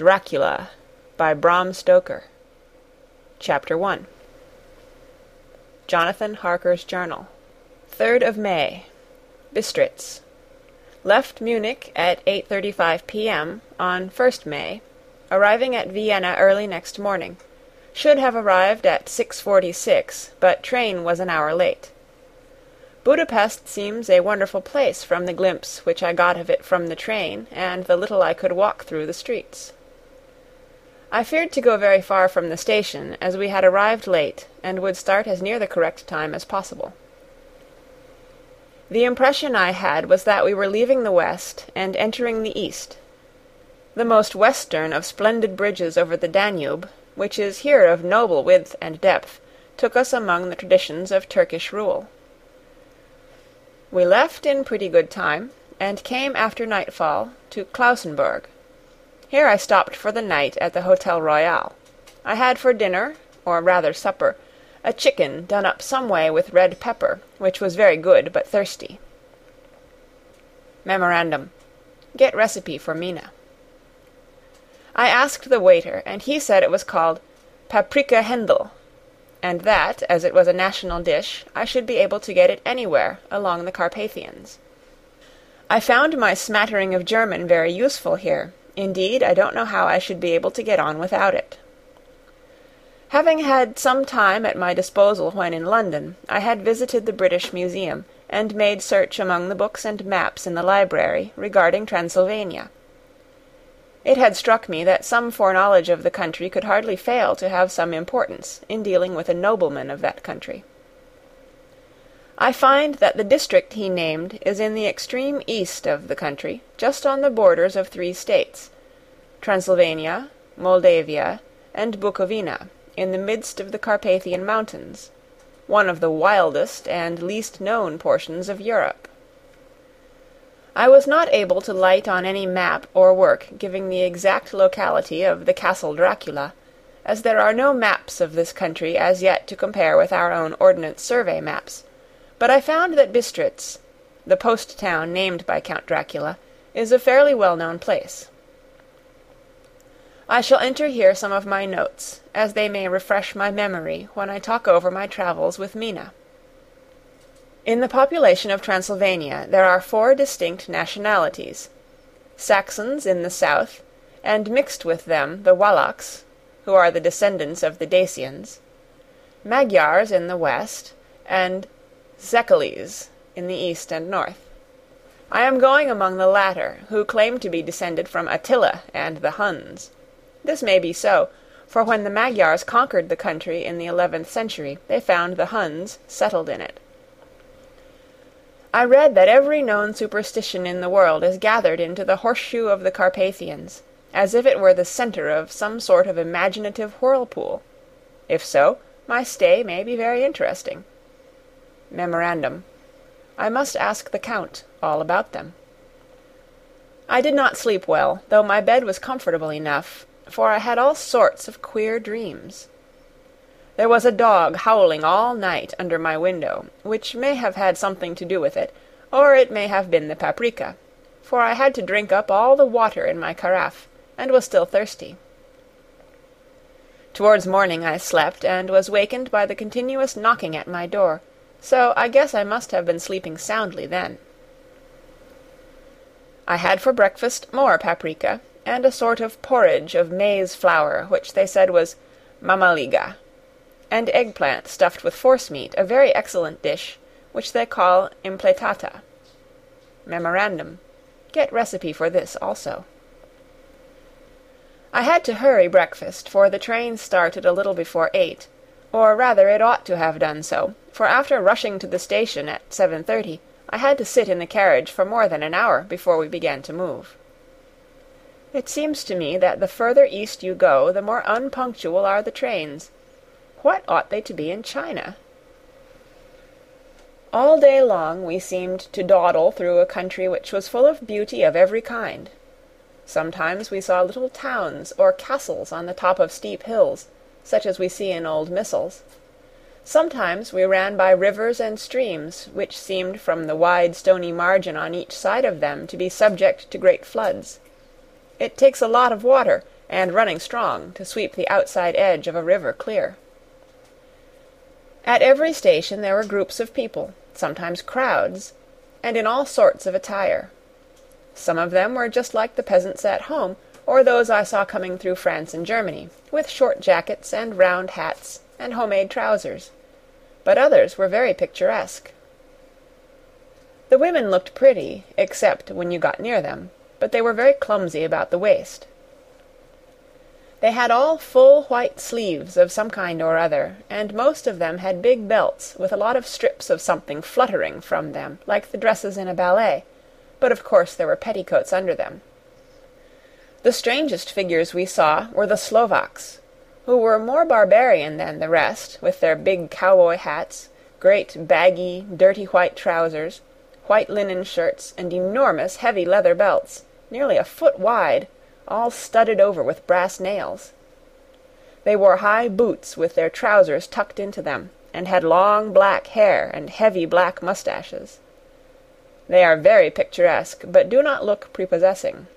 DRACULA by Bram Stoker Chapter 1 Jonathan Harker's Journal 3rd of May Bistritz Left Munich at 8.35 p.m. on 1st May, arriving at Vienna early next morning. Should have arrived at 6.46, but train was an hour late. Budapest seems a wonderful place from the glimpse which I got of it from the train and the little I could walk through the streets. I feared to go very far from the station, as we had arrived late and would start as near the correct time as possible. The impression I had was that we were leaving the west and entering the east. The most western of splendid bridges over the Danube, which is here of noble width and depth, took us among the traditions of Turkish rule. We left in pretty good time, and came after nightfall to Klausenburg. Here I stopped for the night at the Hotel Royal. I had for dinner, or rather supper, a chicken done up some way with red pepper, which was very good but thirsty. Memorandum. Get recipe for Mina. I asked the waiter, and he said it was called paprika hendl, and that, as it was a national dish, I should be able to get it anywhere along the Carpathians. I found my smattering of German very useful here; indeed, I don't know how I should be able to get on without it. Having had some time at my disposal when in London, I had visited the British Museum, and made search among the books and maps in the library regarding Transylvania. It had struck me that some foreknowledge of the country could hardly fail to have some importance in dealing with a nobleman of that country. I find that the district he named is in the extreme east of the country, just on the borders of three states Transylvania, Moldavia, and Bukovina, in the midst of the Carpathian Mountains, one of the wildest and least known portions of Europe. I was not able to light on any map or work giving the exact locality of the Castle Dracula, as there are no maps of this country as yet to compare with our own Ordnance Survey maps, but I found that Bistritz, the post town named by Count Dracula, is a fairly well known place. I shall enter here some of my notes, as they may refresh my memory when I talk over my travels with Mina. In the population of Transylvania there are four distinct nationalities Saxons in the south, and mixed with them the Wallachs, who are the descendants of the Dacians, Magyars in the west, and Szekelys in the east and north. I am going among the latter, who claim to be descended from Attila and the Huns. This may be so, for when the Magyars conquered the country in the eleventh century they found the Huns settled in it. I read that every known superstition in the world is gathered into the horseshoe of the Carpathians, as if it were the centre of some sort of imaginative whirlpool. If so, my stay may be very interesting. Memorandum. I must ask the Count all about them. I did not sleep well, though my bed was comfortable enough, for I had all sorts of queer dreams. There was a dog howling all night under my window, which may have had something to do with it, or it may have been the paprika, for I had to drink up all the water in my carafe, and was still thirsty. Towards morning I slept, and was wakened by the continuous knocking at my door, so I guess I must have been sleeping soundly then. I had for breakfast more paprika, and a sort of porridge of maize flour, which they said was mamaliga and eggplant stuffed with forcemeat, a very excellent dish, which they call impletata. Memorandum. Get recipe for this also. I had to hurry breakfast, for the train started a little before eight, or rather it ought to have done so, for after rushing to the station at seven thirty, I had to sit in the carriage for more than an hour before we began to move. It seems to me that the further east you go, the more unpunctual are the trains, what ought they to be in China? All day long we seemed to dawdle through a country which was full of beauty of every kind. Sometimes we saw little towns or castles on the top of steep hills, such as we see in old missals. Sometimes we ran by rivers and streams which seemed from the wide stony margin on each side of them to be subject to great floods. It takes a lot of water, and running strong to sweep the outside edge of a river clear. At every station there were groups of people, sometimes crowds, and in all sorts of attire. Some of them were just like the peasants at home, or those I saw coming through France and Germany, with short jackets and round hats and homemade trousers; but others were very picturesque. The women looked pretty, except when you got near them, but they were very clumsy about the waist. They had all full white sleeves of some kind or other, and most of them had big belts with a lot of strips of something fluttering from them like the dresses in a ballet, but of course there were petticoats under them. The strangest figures we saw were the Slovaks, who were more barbarian than the rest, with their big cowboy hats, great baggy, dirty white trousers white linen shirts, and enormous heavy leather belts, nearly a foot wide, all studded over with brass nails. They wore high boots with their trousers tucked into them, and had long black hair and heavy black moustaches. They are very picturesque, but do not look prepossessing.